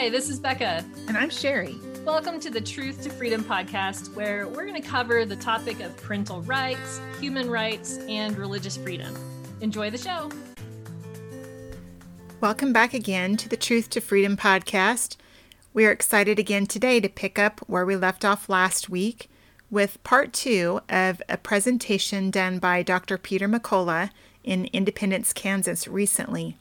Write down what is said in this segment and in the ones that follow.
Hi, this is Becca. And I'm Sherry. Welcome to the Truth to Freedom podcast, where we're going to cover the topic of parental rights, human rights, and religious freedom. Enjoy the show. Welcome back again to the Truth to Freedom podcast. We are excited again today to pick up where we left off last week with part two of a presentation done by Dr. Peter McCullough in Independence, Kansas recently.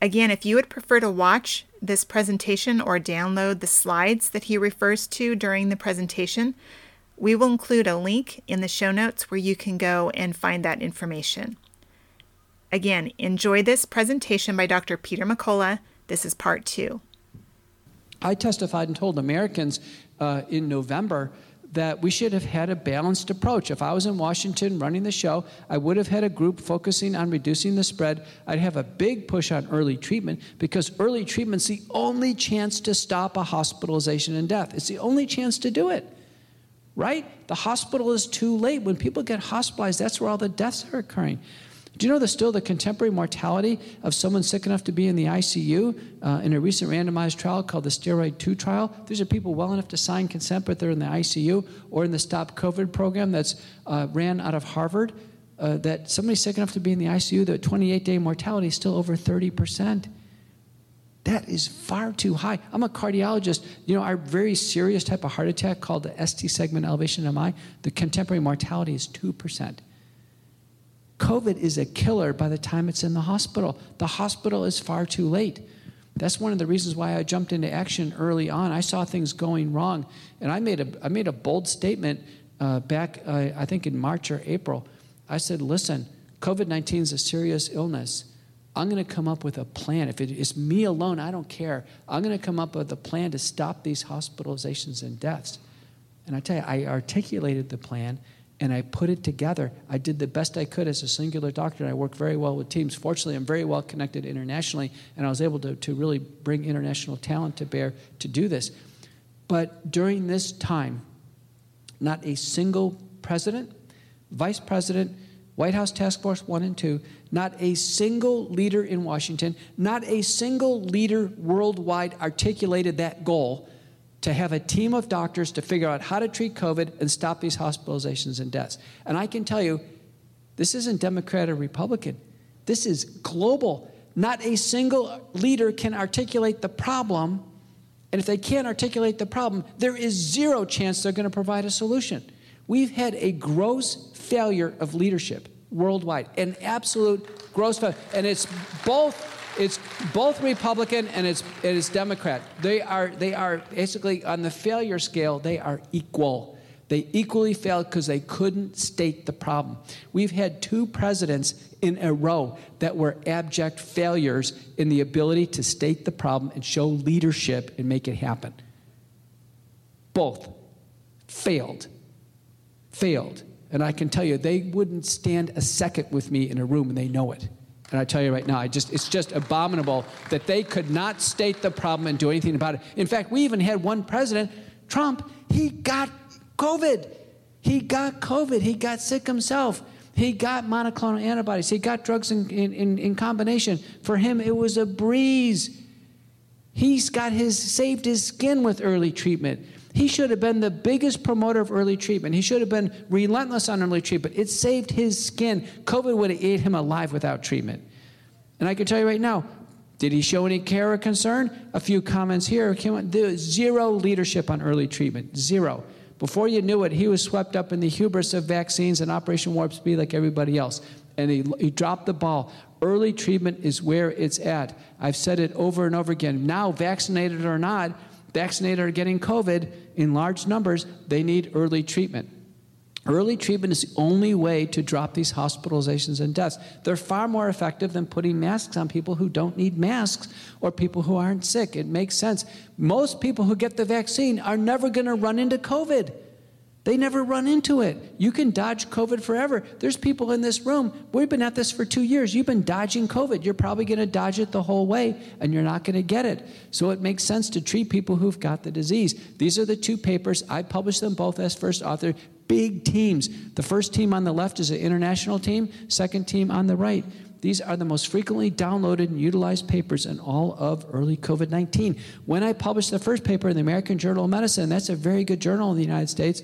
Again, if you would prefer to watch this presentation or download the slides that he refers to during the presentation, we will include a link in the show notes where you can go and find that information. Again, enjoy this presentation by Dr. Peter McCullough. This is part two. I testified and told Americans uh, in November that we should have had a balanced approach. If I was in Washington running the show, I would have had a group focusing on reducing the spread. I'd have a big push on early treatment because early treatment's the only chance to stop a hospitalization and death. It's the only chance to do it. Right? The hospital is too late. When people get hospitalized, that's where all the deaths are occurring. Do you know the still the contemporary mortality of someone sick enough to be in the ICU uh, in a recent randomized trial called the Steroid 2 trial? These are people well enough to sign consent, but they're in the ICU or in the Stop COVID program that's uh, ran out of Harvard. Uh, that somebody sick enough to be in the ICU, the 28 day mortality is still over 30%. That is far too high. I'm a cardiologist. You know, our very serious type of heart attack called the ST segment elevation MI, the contemporary mortality is 2%. COVID is a killer by the time it's in the hospital. The hospital is far too late. That's one of the reasons why I jumped into action early on. I saw things going wrong, and I made a, I made a bold statement uh, back, uh, I think in March or April. I said, listen, COVID 19 is a serious illness. I'm going to come up with a plan. If it is me alone, I don't care. I'm going to come up with a plan to stop these hospitalizations and deaths. And I tell you, I articulated the plan and I put it together. I did the best I could as a singular doctor, and I work very well with teams. Fortunately, I'm very well connected internationally, and I was able to, to really bring international talent to bear to do this. But during this time, not a single president, vice president, White House Task Force 1 and 2, not a single leader in Washington, not a single leader worldwide articulated that goal to have a team of doctors to figure out how to treat COVID and stop these hospitalizations and deaths. And I can tell you, this isn't Democrat or Republican. This is global. Not a single leader can articulate the problem. And if they can't articulate the problem, there is zero chance they're going to provide a solution. We've had a gross failure of leadership worldwide, an absolute gross failure. And it's both it's both Republican and it's, it is Democrat. They are, they are basically on the failure scale, they are equal. They equally failed because they couldn't state the problem. We've had two presidents in a row that were abject failures in the ability to state the problem and show leadership and make it happen. Both failed. Failed. And I can tell you, they wouldn't stand a second with me in a room, and they know it. And I tell you right now, I just, it's just abominable that they could not state the problem and do anything about it. In fact, we even had one president, Trump, he got COVID. He got COVID. He got sick himself. He got monoclonal antibodies. He got drugs in, in, in combination. For him, it was a breeze. He's got his saved his skin with early treatment. He should have been the biggest promoter of early treatment. He should have been relentless on early treatment. It saved his skin. COVID would have ate him alive without treatment. And I can tell you right now, did he show any care or concern? A few comments here. Zero leadership on early treatment. Zero. Before you knew it, he was swept up in the hubris of vaccines and Operation Warp Speed like everybody else. And he, he dropped the ball. Early treatment is where it's at. I've said it over and over again. Now, vaccinated or not, vaccinated are getting COVID in large numbers, they need early treatment. Early treatment is the only way to drop these hospitalizations and deaths. They're far more effective than putting masks on people who don't need masks or people who aren't sick. It makes sense. Most people who get the vaccine are never going to run into COVID. They never run into it. You can dodge COVID forever. There's people in this room, we've been at this for two years. You've been dodging COVID. You're probably going to dodge it the whole way, and you're not going to get it. So it makes sense to treat people who've got the disease. These are the two papers. I published them both as first author. Big teams. The first team on the left is an international team, second team on the right. These are the most frequently downloaded and utilized papers in all of early COVID 19. When I published the first paper in the American Journal of Medicine, that's a very good journal in the United States,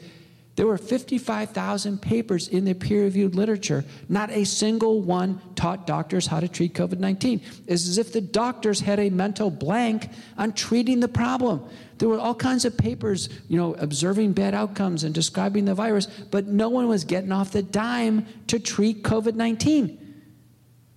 there were 55,000 papers in the peer reviewed literature. Not a single one taught doctors how to treat COVID 19. It's as if the doctors had a mental blank on treating the problem. There were all kinds of papers, you know, observing bad outcomes and describing the virus, but no one was getting off the dime to treat COVID 19.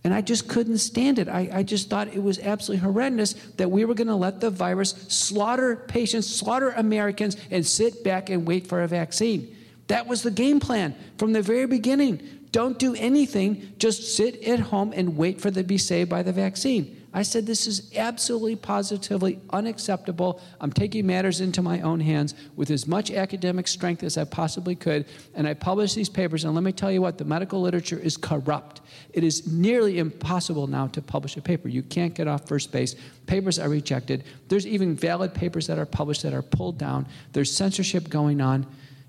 And I just couldn't stand it. I, I just thought it was absolutely horrendous that we were going to let the virus slaughter patients, slaughter Americans, and sit back and wait for a vaccine. That was the game plan from the very beginning. Don't do anything, just sit at home and wait for them to be saved by the vaccine. I said, This is absolutely positively unacceptable. I'm taking matters into my own hands with as much academic strength as I possibly could. And I published these papers. And let me tell you what, the medical literature is corrupt. It is nearly impossible now to publish a paper. You can't get off first base. Papers are rejected. There's even valid papers that are published that are pulled down. There's censorship going on.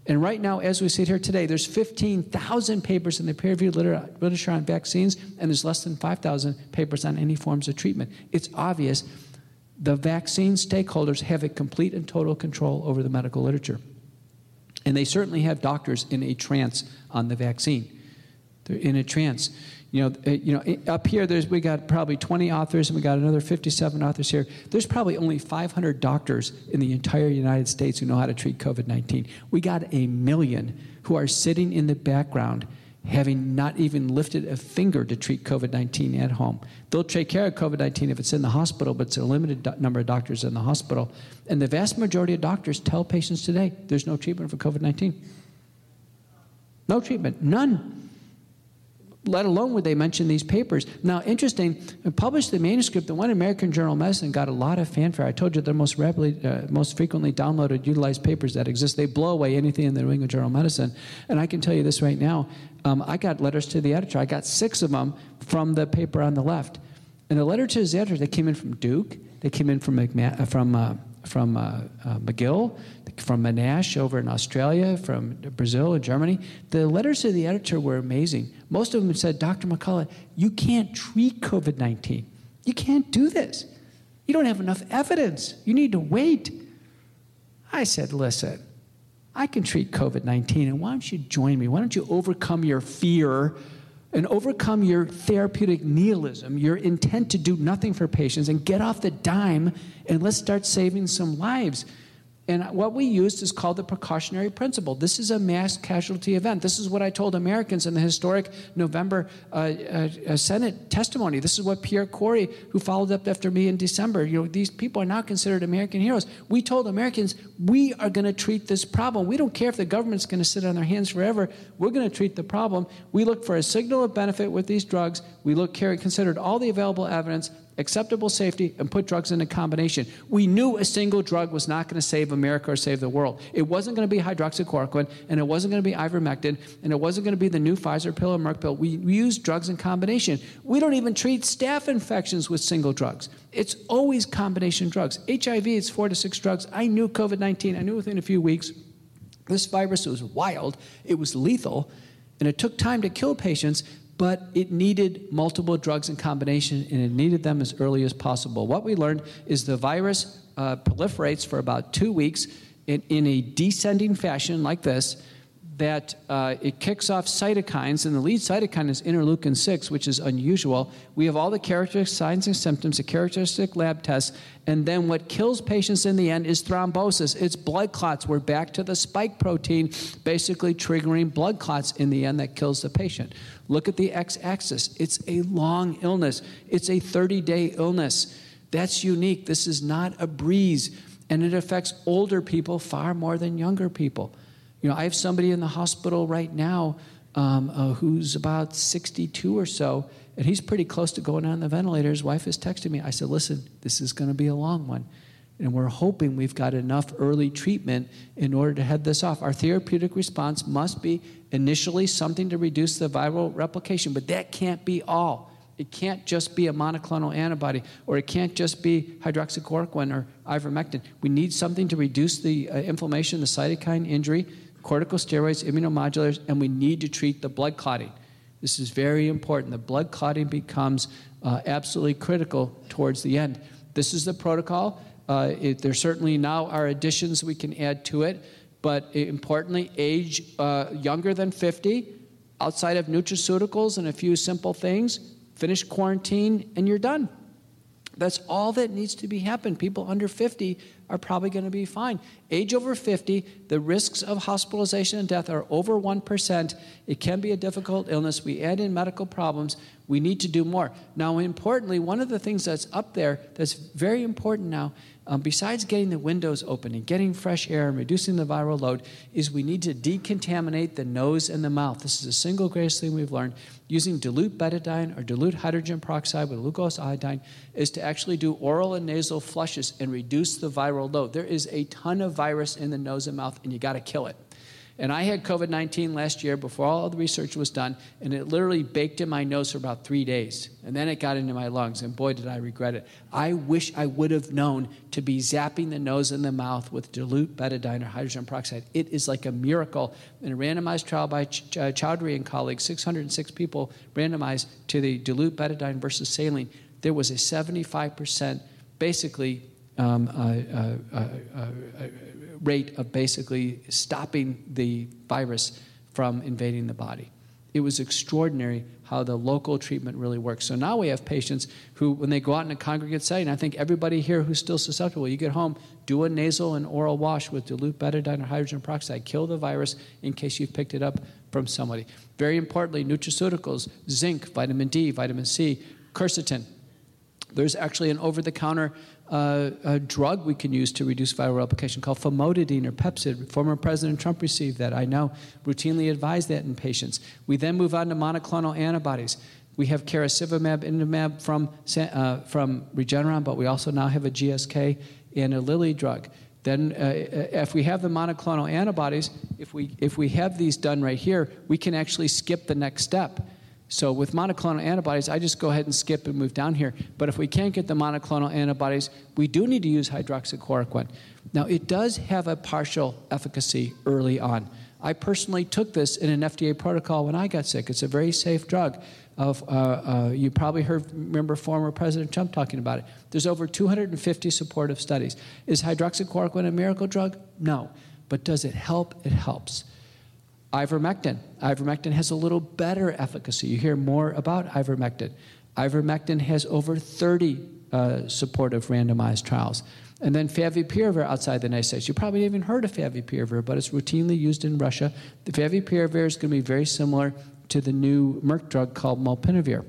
And right now, as we sit here today, there's 15,000 papers in the peer-reviewed literature on vaccines, and there's less than 5,000 papers on any forms of treatment. It's obvious the vaccine stakeholders have a complete and total control over the medical literature. And they certainly have doctors in a trance on the vaccine. They're in a trance you know, uh, you know, up here, there's, we got probably 20 authors, and we got another 57 authors here. There's probably only 500 doctors in the entire United States who know how to treat COVID 19. We got a million who are sitting in the background, having not even lifted a finger to treat COVID 19 at home. They'll take care of COVID 19 if it's in the hospital, but it's a limited do- number of doctors in the hospital. And the vast majority of doctors tell patients today there's no treatment for COVID 19. No treatment, none let alone would they mention these papers. Now, interesting, published the manuscript, the one American Journal of Medicine got a lot of fanfare. I told you they're most rapidly, uh, most frequently downloaded, utilized papers that exist. They blow away anything in the New England Journal of Medicine. And I can tell you this right now, um, I got letters to the editor. I got six of them from the paper on the left. And the letter to the editor, they came in from Duke, they came in from, from uh, from uh, uh, McGill, from Monash over in Australia, from Brazil and Germany. The letters to the editor were amazing. Most of them said, Dr. McCullough, you can't treat COVID 19. You can't do this. You don't have enough evidence. You need to wait. I said, listen, I can treat COVID 19, and why don't you join me? Why don't you overcome your fear and overcome your therapeutic nihilism, your intent to do nothing for patients, and get off the dime and let's start saving some lives. And what we used is called the precautionary principle. This is a mass casualty event. This is what I told Americans in the historic November uh, uh, uh, Senate testimony. This is what Pierre Kory, who followed up after me in December, you know, these people are now considered American heroes. We told Americans, we are going to treat this problem. We don't care if the government's going to sit on their hands forever. We're going to treat the problem. We look for a signal of benefit with these drugs. We look, considered all the available evidence acceptable safety, and put drugs in a combination. We knew a single drug was not going to save America or save the world. It wasn't going to be hydroxychloroquine, and it wasn't going to be ivermectin, and it wasn't going to be the new Pfizer pill or Merck pill. We, used drugs in combination. We don't even treat staph infections with single drugs. It's always combination drugs. HIV, it's four to six drugs. I knew COVID 19, I knew within a few weeks. This virus was wild, it was lethal, and it took time to kill patients, but it needed multiple drugs in combination and it needed them as early as possible. What we learned is the virus uh, proliferates for about two weeks in, in a descending fashion like this that uh, it kicks off cytokines, and the lead cytokine is interleukin 6, which is unusual. We have all the characteristic signs and symptoms, the characteristic lab tests, and then what kills patients in the end is thrombosis. It's blood clots. We're back to the spike protein, basically triggering blood clots in the end that kills the patient. Look at the x axis. It's a long illness, it's a 30 day illness. That's unique. This is not a breeze, and it affects older people far more than younger people. You know, I have somebody in the hospital right now um, uh, who's about 62 or so, and he's pretty close to going on the ventilator. His wife has texted me. I said, listen, this is going to be a long one. And we're hoping we've got enough early treatment in order to head this off. Our therapeutic response must be initially something to reduce the viral replication, but that can't be all. It can't just be a monoclonal antibody, or it can't just be hydroxychloroquine or ivermectin. We need something to reduce the uh, inflammation, the cytokine injury, corticosteroids, immunomodulators, and we need to treat the blood clotting. This is very important. The blood clotting becomes uh, absolutely critical towards the end. This is the protocol. Uh, it, there certainly now are additions we can add to it, but importantly, age uh, younger than 50, outside of nutraceuticals and a few simple things, finish quarantine, and you're done. That's all that needs to be happen. People under 50 are probably going to be fine. Age over 50, the risks of hospitalization and death are over 1%. It can be a difficult illness. We add in medical problems. We need to do more. Now, importantly, one of the things that's up there that's very important now um, besides getting the windows open and getting fresh air and reducing the viral load, is we need to decontaminate the nose and the mouth. This is the single greatest thing we've learned. Using dilute betadine or dilute hydrogen peroxide with glucose iodine is to actually do oral and nasal flushes and reduce the viral load. There is a ton of virus in the nose and mouth, and you got to kill it. And I had COVID 19 last year before all the research was done, and it literally baked in my nose for about three days. And then it got into my lungs, and boy, did I regret it. I wish I would have known to be zapping the nose and the mouth with dilute betadine or hydrogen peroxide. It is like a miracle. In a randomized trial by Ch- uh, Chowdhury and colleagues, 606 people randomized to the dilute betadine versus saline, there was a 75% basically um, uh, uh, uh, uh rate of basically stopping the virus from invading the body. It was extraordinary how the local treatment really works. So now we have patients who, when they go out in a congregate setting, I think everybody here who's still susceptible, you get home, do a nasal and oral wash with dilute betadine or hydrogen peroxide, kill the virus in case you've picked it up from somebody. Very importantly, nutraceuticals, zinc, vitamin D, vitamin C, quercetin. There's actually an over the counter uh, a drug we can use to reduce viral replication called famotidine or Pepcid. Former President Trump received that. I now routinely advise that in patients. We then move on to monoclonal antibodies. We have casirivimab, imdevimab from, uh, from Regeneron, but we also now have a GSK and a Lilly drug. Then, uh, if we have the monoclonal antibodies, if we, if we have these done right here, we can actually skip the next step so with monoclonal antibodies, I just go ahead and skip and move down here. But if we can't get the monoclonal antibodies, we do need to use hydroxychloroquine. Now, it does have a partial efficacy early on. I personally took this in an FDA protocol when I got sick. It's a very safe drug. Of, uh, uh, you probably heard, remember former President Trump talking about it. There's over 250 supportive studies. Is hydroxychloroquine a miracle drug? No. But does it help? It helps. Ivermectin. Ivermectin has a little better efficacy. You hear more about ivermectin. Ivermectin has over 30 uh, supportive randomized trials. And then favipiravir outside the United States. You probably haven't heard of favipiravir, but it's routinely used in Russia. The favipiravir is going to be very similar to the new Merck drug called molnupiravir.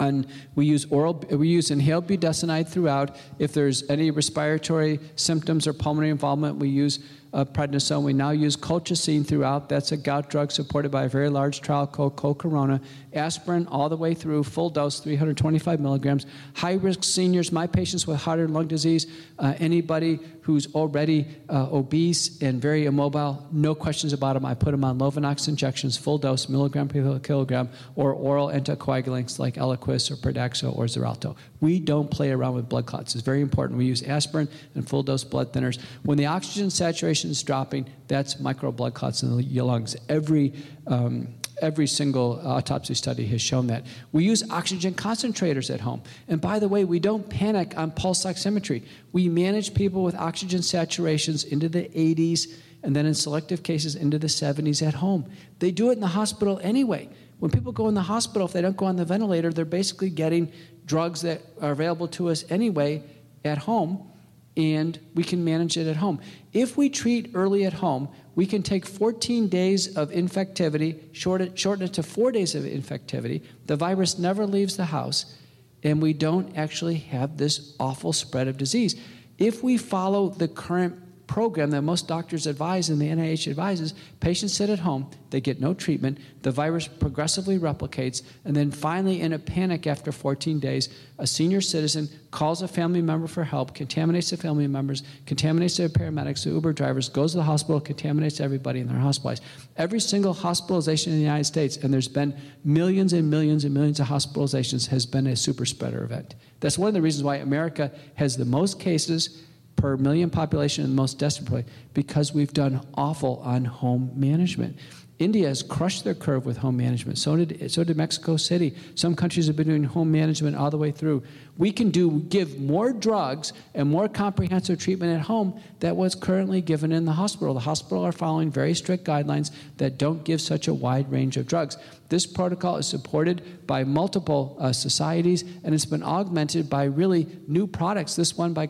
And we use oral, we use inhaled budesonide throughout. If there's any respiratory symptoms or pulmonary involvement, we use uh, prednisone. We now use colchicine throughout. That's a gout drug supported by a very large trial called COLCORONA. Aspirin all the way through, full dose, 325 milligrams. High risk seniors, my patients with heart and lung disease, uh, anybody who's already uh, obese and very immobile, no questions about them. I put them on Lovenox injections, full dose, milligram per kilogram, or oral anticoagulants like Eliquis or Pradaxa or Xarelto. We don't play around with blood clots. It's very important. We use aspirin and full dose blood thinners. When the oxygen saturation is dropping, that's micro blood clots in the lungs. Every um, Every single autopsy study has shown that. We use oxygen concentrators at home. And by the way, we don't panic on pulse oximetry. We manage people with oxygen saturations into the 80s and then in selective cases into the 70s at home. They do it in the hospital anyway. When people go in the hospital, if they don't go on the ventilator, they're basically getting drugs that are available to us anyway at home, and we can manage it at home. If we treat early at home, we can take 14 days of infectivity, shorten, shorten it to four days of infectivity. The virus never leaves the house, and we don't actually have this awful spread of disease. If we follow the current program that most doctors advise and the NIH advises patients sit at home, they get no treatment, the virus progressively replicates, and then finally, in a panic after 14 days, a senior citizen calls a family member for help, contaminates the family members, contaminates the paramedics, the Uber drivers, goes to the hospital, contaminates everybody, and they're hospitalized. Every single hospitalization in the United States, and there's been millions and millions and millions of hospitalizations, has been a super spreader event. That's one of the reasons why America has the most cases per million population in the most desperate place because we've done awful on home management. India has crushed their curve with home management. So did, so did Mexico City. Some countries have been doing home management all the way through. We can do give more drugs and more comprehensive treatment at home than what's currently given in the hospital. The hospital are following very strict guidelines that don't give such a wide range of drugs. This protocol is supported by multiple uh, societies and it's been augmented by really new products. This one by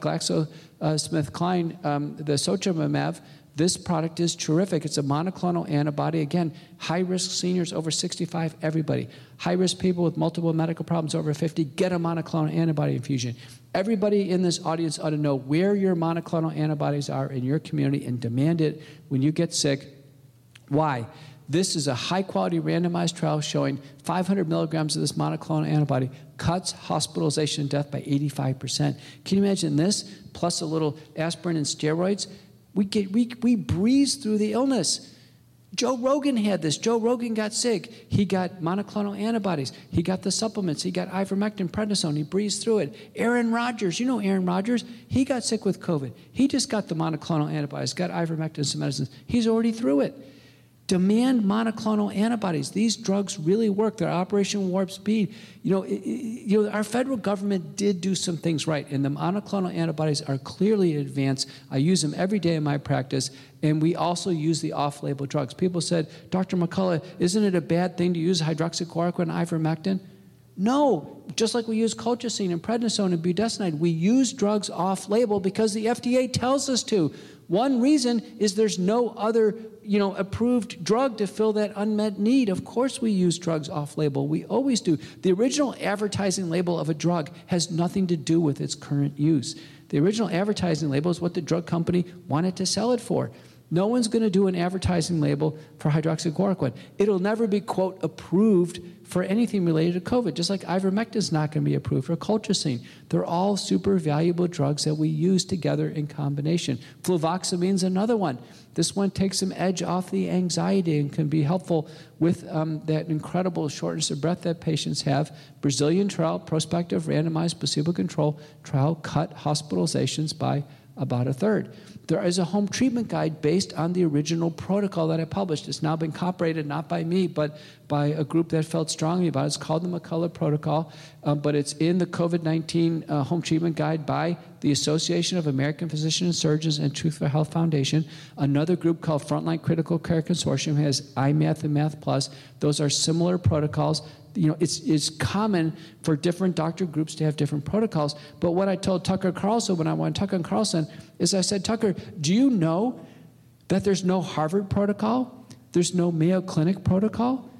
GlaxoSmithKline, um, the Sotrovimab, this product is terrific. It's a monoclonal antibody. Again, high risk seniors over 65, everybody. High risk people with multiple medical problems over 50, get a monoclonal antibody infusion. Everybody in this audience ought to know where your monoclonal antibodies are in your community and demand it when you get sick. Why? This is a high quality randomized trial showing 500 milligrams of this monoclonal antibody cuts hospitalization and death by 85%. Can you imagine this plus a little aspirin and steroids? We, get, we, we breeze through the illness. Joe Rogan had this. Joe Rogan got sick. He got monoclonal antibodies. He got the supplements. He got ivermectin, prednisone. He breezed through it. Aaron Rodgers, you know Aaron Rodgers. He got sick with COVID. He just got the monoclonal antibodies, got ivermectin, some medicines. He's already through it. Demand monoclonal antibodies. These drugs really work. They're Operation Warp Speed. You know, it, you know, our federal government did do some things right, and the monoclonal antibodies are clearly advanced. I use them every day in my practice, and we also use the off-label drugs. People said, Dr. McCullough, isn't it a bad thing to use hydroxychloroquine and ivermectin? No, just like we use colchicine and prednisone and budesonide, we use drugs off label because the FDA tells us to. One reason is there's no other, you know, approved drug to fill that unmet need. Of course we use drugs off label. We always do. The original advertising label of a drug has nothing to do with its current use. The original advertising label is what the drug company wanted to sell it for. No one's going to do an advertising label for hydroxychloroquine. It'll never be, quote, approved for anything related to COVID, just like ivermectin is not going to be approved for colchicine. They're all super valuable drugs that we use together in combination. Fluvoxamine is another one. This one takes some edge off the anxiety and can be helpful with um, that incredible shortness of breath that patients have. Brazilian trial, prospective, randomized, placebo control trial, cut hospitalizations by about a third. There is a home treatment guide based on the original protocol that I published. It's now been copyrighted not by me, but by a group that felt strongly about it. It's called the McCullough Protocol, um, but it's in the COVID 19 uh, home treatment guide by the Association of American Physicians and Surgeons and Truth for Health Foundation. Another group called Frontline Critical Care Consortium has iMath and Math Plus. Those are similar protocols you know, it's, it's common for different doctor groups to have different protocols. But what I told Tucker Carlson when I went Tucker Carlson is I said, Tucker, do you know that there's no Harvard protocol? There's no Mayo Clinic protocol?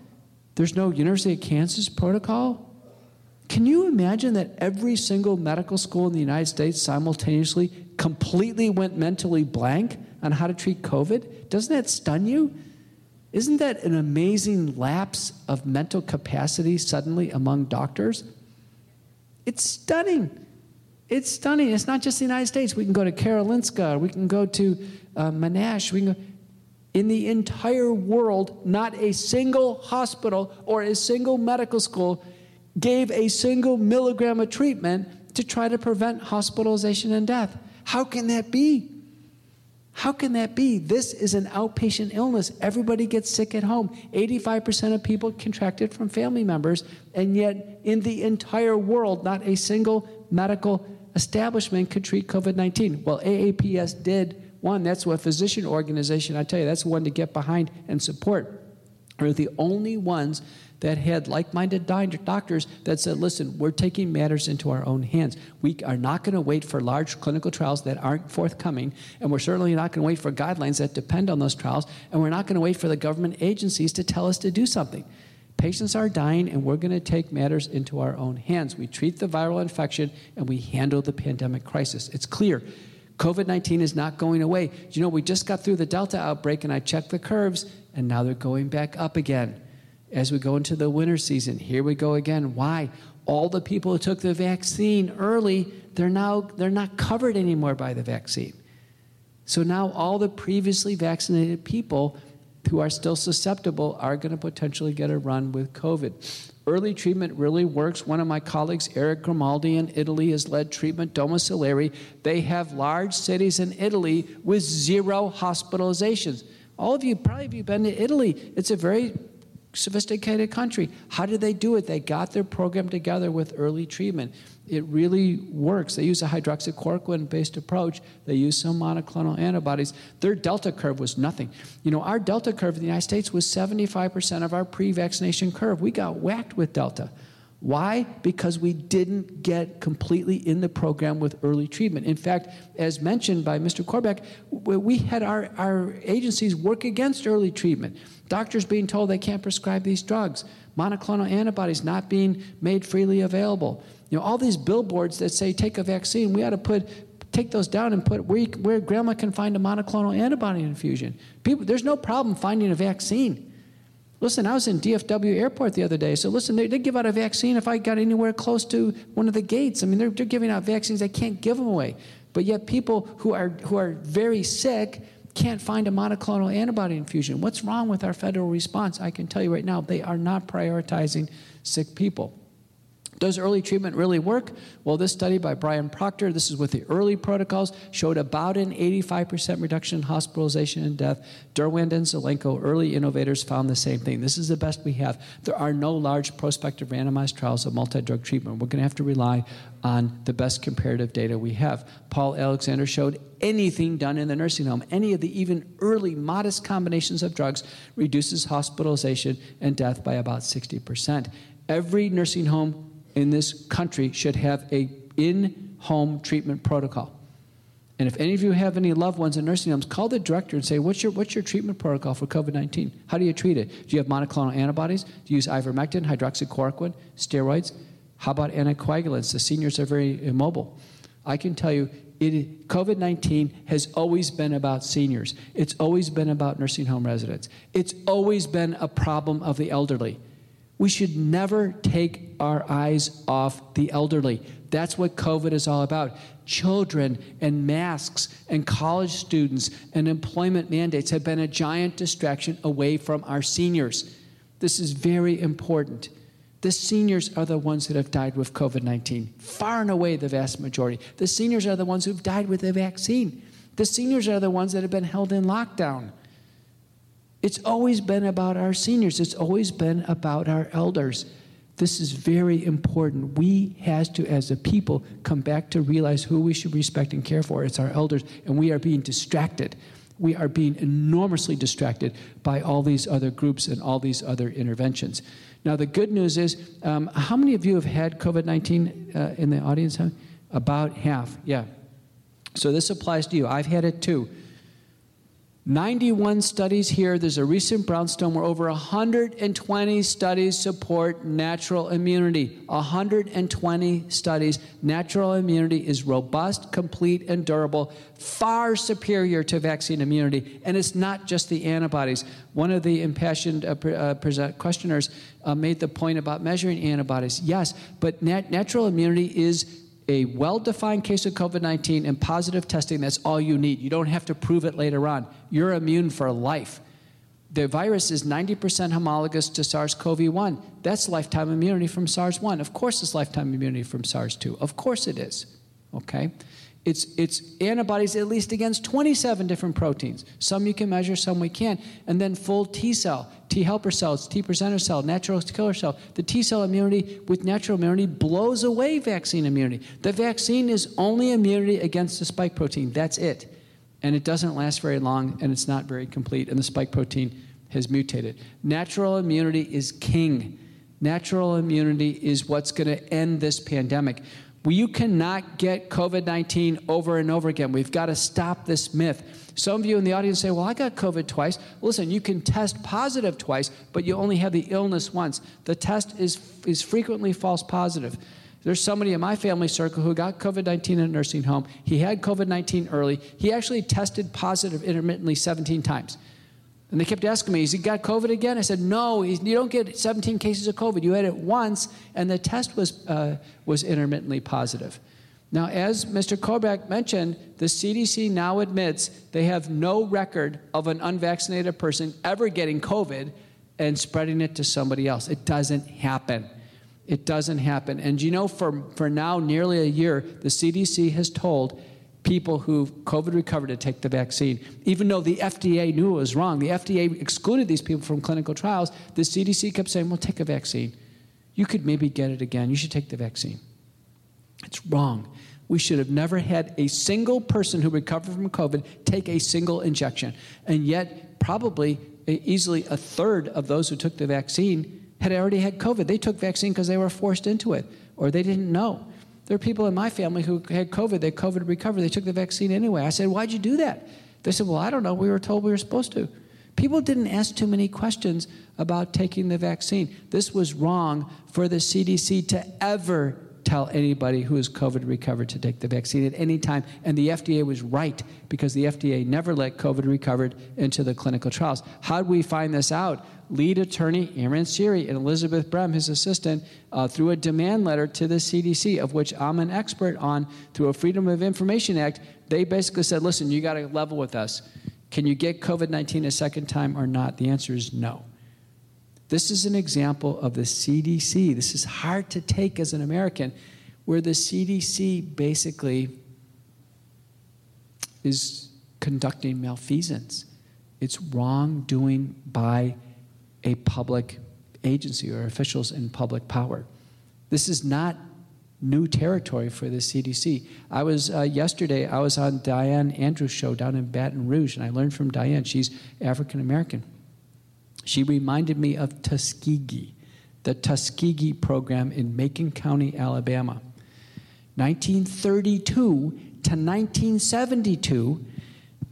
There's no University of Kansas protocol? Can you imagine that every single medical school in the United States simultaneously completely went mentally blank on how to treat COVID? Doesn't that stun you? Isn't that an amazing lapse of mental capacity suddenly among doctors? It's stunning. It's stunning. It's not just the United States. We can go to Karolinska, we can go to uh, we can go. In the entire world, not a single hospital or a single medical school gave a single milligram of treatment to try to prevent hospitalization and death. How can that be? How can that be? This is an outpatient illness. Everybody gets sick at home. 85% of people contracted from family members, and yet in the entire world, not a single medical establishment could treat COVID 19. Well, AAPS did one. That's what physician organization, I tell you, that's one to get behind and support. Are the only ones that had like minded doctors that said, listen, we're taking matters into our own hands. We are not going to wait for large clinical trials that aren't forthcoming, and we're certainly not going to wait for guidelines that depend on those trials, and we're not going to wait for the government agencies to tell us to do something. Patients are dying, and we're going to take matters into our own hands. We treat the viral infection, and we handle the pandemic crisis. It's clear. COVID 19 is not going away. You know, we just got through the Delta outbreak, and I checked the curves, and now they're going back up again as we go into the winter season. Here we go again. Why? All the people who took the vaccine early, they're now they're not covered anymore by the vaccine. So now all the previously vaccinated people who are still susceptible are going to potentially get a run with COVID. Early treatment really works. One of my colleagues, Erich Grimaldi in Italy, has led treatment domiciliary. They have large cities in Italy with zero hospitalizations. All of you, probably have you been to Italy. It's a very sophisticated country. How did they do it? They got their program together with early treatment. It really works. They use a hydroxychloroquine based approach. They use some monoclonal antibodies. Their delta curve was nothing. You know, our delta curve in the United States was 75% of our pre vaccination curve. We got whacked with delta. Why? Because we didn't get completely in the program with early treatment. In fact, as mentioned by Mr. Corbeck, we had our, our agencies work against early treatment. Doctors being told they can't prescribe these drugs, monoclonal antibodies not being made freely available. You know, all these billboards that say take a vaccine, we ought to put take those down and put where, where grandma can find a monoclonal antibody infusion. People, there's no problem finding a vaccine. Listen, I was in DFW airport the other day. So listen, they, they give out a vaccine if I got anywhere close to one of the gates. I mean, they're, they're giving out vaccines. They can't give them away. But yet people who are, who are very sick can't find a monoclonal antibody infusion. What's wrong with our federal response? I can tell you right now, they are not prioritizing sick people. Does early treatment really work? Well, this study by Brian Procter, this is with the early protocols, showed about an 85% reduction in hospitalization and death. Derwand and Zelenko, early innovators, found the same thing. This is the best we have. There are no large prospective randomized trials of multi drug treatment. We're going to have to rely on the best comparative data we have. Paul Alexander showed anything done in the nursing home, any of the even early modest combinations of drugs, reduces hospitalization and death by about 60%. Every nursing home in this country should have a in-home treatment protocol. And if any of you have any loved ones in nursing homes, call the director and say, what's your, what's your treatment protocol for COVID 19? How do you treat it? Do you have monoclonal antibodies? Do you use ivermectin, hydroxychloroquine, steroids? How about anticoagulants? The seniors are very immobile. I can tell you, COVID 19 has always been about seniors, it's always been about nursing home residents, it's always been a problem of the elderly. We should never take our eyes off the elderly. That's what COVID is all about. Children and masks and college students and employment mandates have been a giant distraction away from our seniors. This is very important. The seniors are the ones that have died with COVID 19, far and away the vast majority. The seniors are the ones who've died with the vaccine. The seniors are the ones that have been held in lockdown. It's always been about our seniors, it's always been about our elders. This is very important. We has to, as a people, come back to realize who we should respect and care for. It's our elders, and we are being distracted. We are being enormously distracted by all these other groups and all these other interventions. Now, the good news is, um, how many of you have had COVID 19 uh, in the audience? About half, yeah. So this applies to you. I've had it too. 91 studies here. There's a recent Brownstone where over 120 studies support natural immunity. 120 studies. Natural immunity is robust, complete, and durable, far superior to vaccine immunity. And it's not just the antibodies. One of the impassioned uh, uh, questioners uh, made the point about measuring antibodies. Yes, but nat- natural immunity is a well defined case of COVID 19 and positive testing, that's all you need. You don't have to prove it later on. You're immune for life. The virus is 90% homologous to SARS CoV 1. That's lifetime immunity from SARS 1. Of course, it's lifetime immunity from SARS 2. Of course, it is. Okay? It's, it's antibodies at least against 27 different proteins. Some you can measure, some we can't. And then full T cell, T helper cells, T presenter cell, natural killer cell. The T cell immunity with natural immunity blows away vaccine immunity. The vaccine is only immunity against the spike protein. That's it. And it doesn't last very long and it's not very complete. And the spike protein has mutated. Natural immunity is king. Natural immunity is what's going to end this pandemic. You cannot get COVID 19 over and over again. We've got to stop this myth. Some of you in the audience say, Well, I got COVID twice. Listen, you can test positive twice, but you only have the illness once. The test is, is frequently false positive. There's somebody in my family circle who got COVID 19 in a nursing home. He had COVID 19 early. He actually tested positive intermittently 17 times. And they kept asking me, Has he got COVID again? I said, No, you don't get 17 cases of COVID. You had it once, and the test was, uh, was intermittently positive. Now, as Mr. Corbeck mentioned, the CDC now admits they have no record of an unvaccinated person ever getting COVID and spreading it to somebody else. It doesn't happen. It doesn't happen. And you know, for, for now nearly a year, the CDC has told people who COVID recovered to take the vaccine. Even though the FDA knew it was wrong, the FDA excluded these people from clinical trials, the CDC kept saying, well, take a vaccine. You could maybe get it again. You should take the vaccine. It's wrong. We should have never had a single person who recovered from COVID take a single injection. And yet, probably easily a third of those who took the vaccine had already had COVID. They took vaccine because they were forced into it or they didn't know. There are people in my family who had COVID, they COVID recovered, they took the vaccine anyway. I said, Why'd you do that? They said, Well, I don't know. We were told we were supposed to. People didn't ask too many questions about taking the vaccine. This was wrong for the CDC to ever tell anybody who is COVID recovered to take the vaccine at any time. And the FDA was right because the FDA never let COVID recovered into the clinical trials. How did we find this out? Lead attorney Aaron Siri and Elizabeth Brehm, his assistant, uh, through a demand letter to the CDC, of which I'm an expert on, through a Freedom of Information Act, they basically said, listen, you got to level with us. Can you get COVID 19 a second time or not? The answer is no. This is an example of the CDC. This is hard to take as an American, where the CDC basically is conducting malfeasance. It's wrongdoing by a public agency or officials in public power. This is not new territory for the CDC. I was uh, yesterday. I was on Diane Andrews' show down in Baton Rouge, and I learned from Diane. She's African American. She reminded me of Tuskegee, the Tuskegee program in Macon County, Alabama. 1932 to 1972,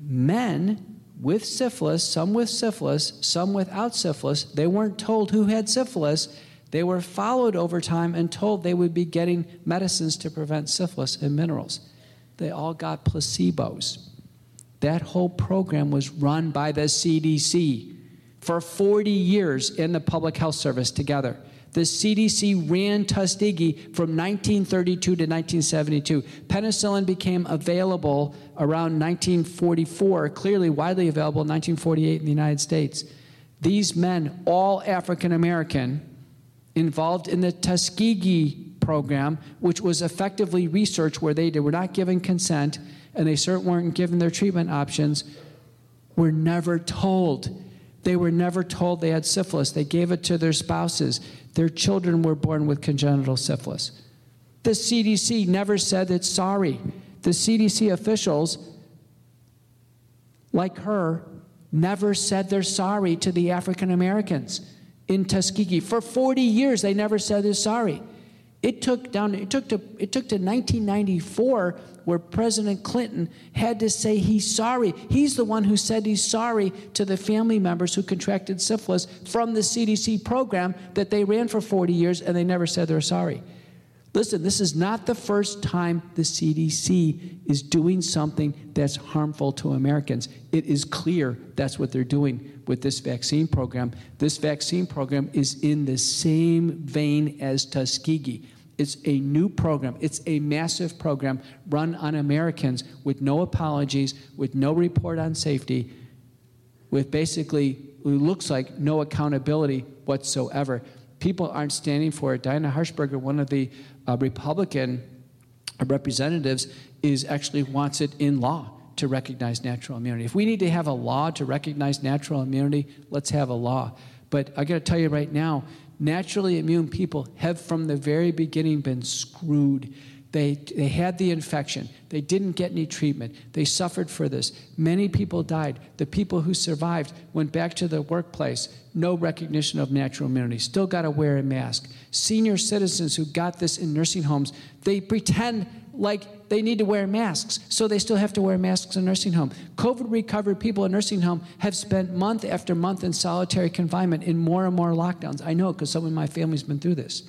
men with syphilis, some with syphilis, some without syphilis, they weren't told who had syphilis. They were followed over time and told they would be getting medicines to prevent syphilis and minerals. They all got placebos. That whole program was run by the CDC for 40 years in the public health service together. The CDC ran Tuskegee from 1932 to 1972. Penicillin became available around 1944, clearly widely available in 1948 in the United States. These men, all African American, involved in the Tuskegee program, which was effectively research where they were not given consent and they certainly weren't given their treatment options, were never told they were never told they had syphilis. They gave it to their spouses. Their children were born with congenital syphilis. The CDC never said it's sorry. The CDC officials, like her, never said they're sorry to the African Americans in Tuskegee. For 40 years, they never said they're sorry. It took down. It took to. It took to 1994 where President Clinton had to say he's sorry. He's the one who said he's sorry to the family members who contracted syphilis from the CDC program that they ran for 40 years, and they never said they're sorry. Listen, this is not the first time the CDC is doing something that's harmful to Americans. It is clear that's what they're doing with this vaccine program. This vaccine program is in the same vein as Tuskegee. It's a new program. It's a massive program run on Americans with no apologies, with no report on safety, with basically, it looks like no accountability whatsoever. People aren't standing for it. Diana Harshbarger, one of the uh, Republican representatives, is actually wants it in law to recognize natural immunity. If we need to have a law to recognize natural immunity, let's have a law. But I got to tell you right now, naturally immune people have from the very beginning been screwed. They, they had the infection. They didn't get any treatment. They suffered for this. Many people died. The people who survived went back to the workplace. No recognition of natural immunity. Still got to wear a mask. Senior citizens who got this in nursing homes, they pretend like they need to wear masks, so they still have to wear masks in nursing home. COVID recovered people in nursing home have spent month after month in solitary confinement in more and more lockdowns. I know because some of my family's been through this.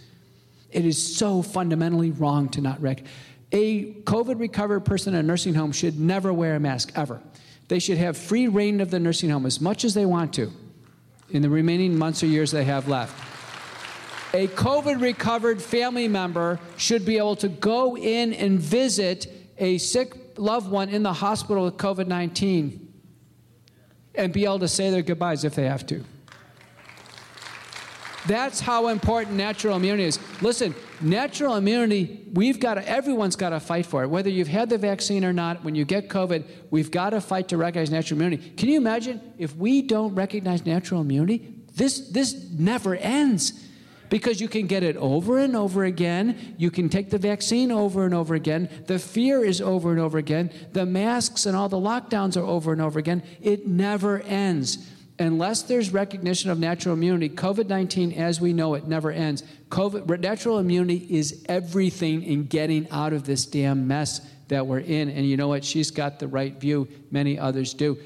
It is so fundamentally wrong to not rec. A COVID recovered person in a nursing home should never wear a mask ever. They should have free reign of the nursing home as much as they want to in the remaining months or years they have left a COVID recovered family member should be able to go in and visit a sick loved one in the hospital with COVID 19 and be able to say their goodbyes if they have to. That's how important natural immunity is. Listen, natural immunity, we've got to, everyone's got to fight for it. Whether you've had the vaccine or not, when you get COVID, we've got to fight to recognize natural immunity. Can you imagine if we don't recognize natural immunity? This, this never ends because you can get it over and over again. You can take the vaccine over and over again. The fear is over and over again. The masks and all the lockdowns are over and over again. It never ends. Unless there's recognition of natural immunity, COVID 19 as we know it never ends. COVID, natural immunity is everything in getting out of this damn mess that we're in. And you know what? She's got the right view. Many others do.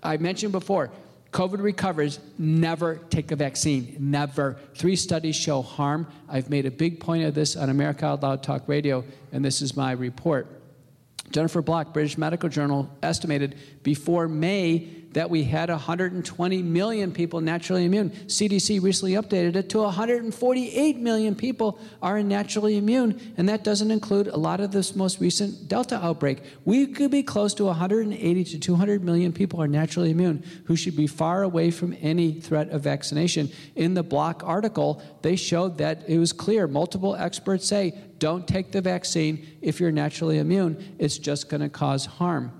I mentioned before, COVID recovers, never take a vaccine. Never. Three studies show harm. I've made a big point of this on America Out Loud Talk Radio, and this is my report. Jennifer Block, British Medical Journal, estimated before May that we had 120 million people naturally immune. CDC recently updated it to 148 million people are naturally immune, and that doesn't include a lot of this most recent Delta outbreak. We could be close to 180 to 200 million people are naturally immune who should be far away from any threat of vaccination. In the Block article, they showed that it was clear. Multiple experts say don't take the vaccine if you're naturally immune, it's just going to cause harm.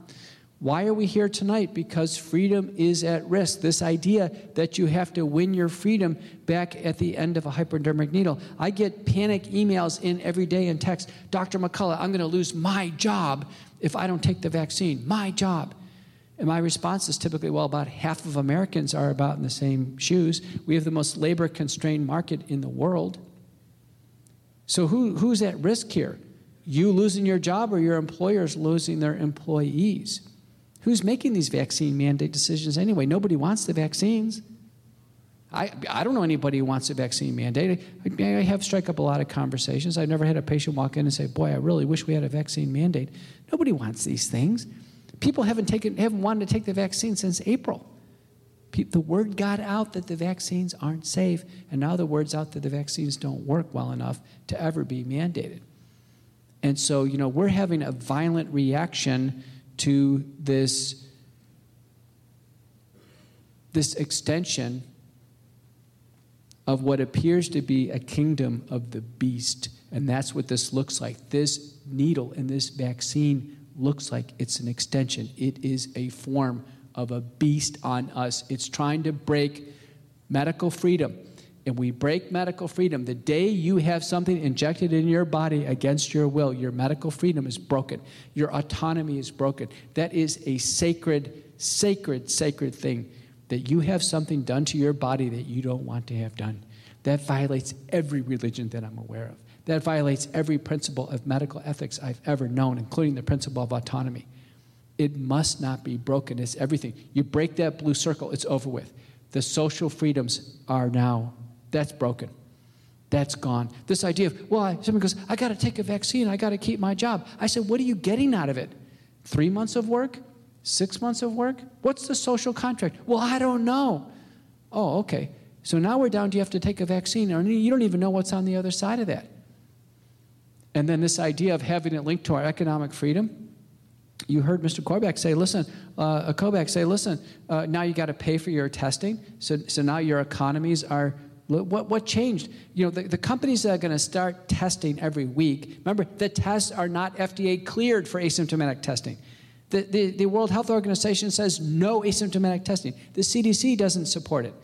Why are we here tonight? Because freedom is at risk. This idea that you have to win your freedom back at the end of a hypodermic needle. I get panic emails in every day and text Dr. McCullough, I'm going to lose my job if I don't take the vaccine. My job. And my response is typically, well, about half of Americans are about in the same shoes. We have the most labor constrained market in the world. So who, who's at risk here? You losing your job or your employers losing their employees? Who's making these vaccine mandate decisions anyway? Nobody wants the vaccines. I, I don't know anybody who wants a vaccine mandate. I, I have struck up a lot of conversations. I've never had a patient walk in and say, Boy, I really wish we had a vaccine mandate. Nobody wants these things. People haven't, taken, haven't wanted to take the vaccine since April. The word got out that the vaccines aren't safe, and now the word's out that the vaccines don't work well enough to ever be mandated. And so, you know, we're having a violent reaction to this, this extension of what appears to be a kingdom of the beast. And that's what this looks like. This needle and this vaccine looks like it's an extension, it is a form of a beast on us. It's trying to break medical freedom and we break medical freedom, the day you have something injected in your body against your will, your medical freedom is broken. Your autonomy is broken. That is a sacred, sacred, sacred thing that you have something done to your body that you don't want to have done. That violates every religion that I'm aware of. That violates every principle of medical ethics I've ever known, including the principle of autonomy. It must not be broken. It's everything. You break that blue circle, it's over with. The social freedoms are now that's broken. That's gone. This idea of, well, someone goes, I got to take a vaccine. I got to keep my job. I said, what are you getting out of it? Three months of work? Six months of work? What's the social contract? Well, I don't know. Oh, okay. So now we're down to you have to take a vaccine, and you don't even know what's on the other side of that. And then this idea of having it linked to our economic freedom. You heard Mr. Corback say, listen, uh, Kobach say, listen, uh, now you got to pay for your testing. So, so now your economies are what, what changed? You know, the, the companies that are going to start testing every week, remember, the tests are not FDA cleared for asymptomatic testing. The, the, the World Health Organization says no asymptomatic testing. The CDC doesn't support it.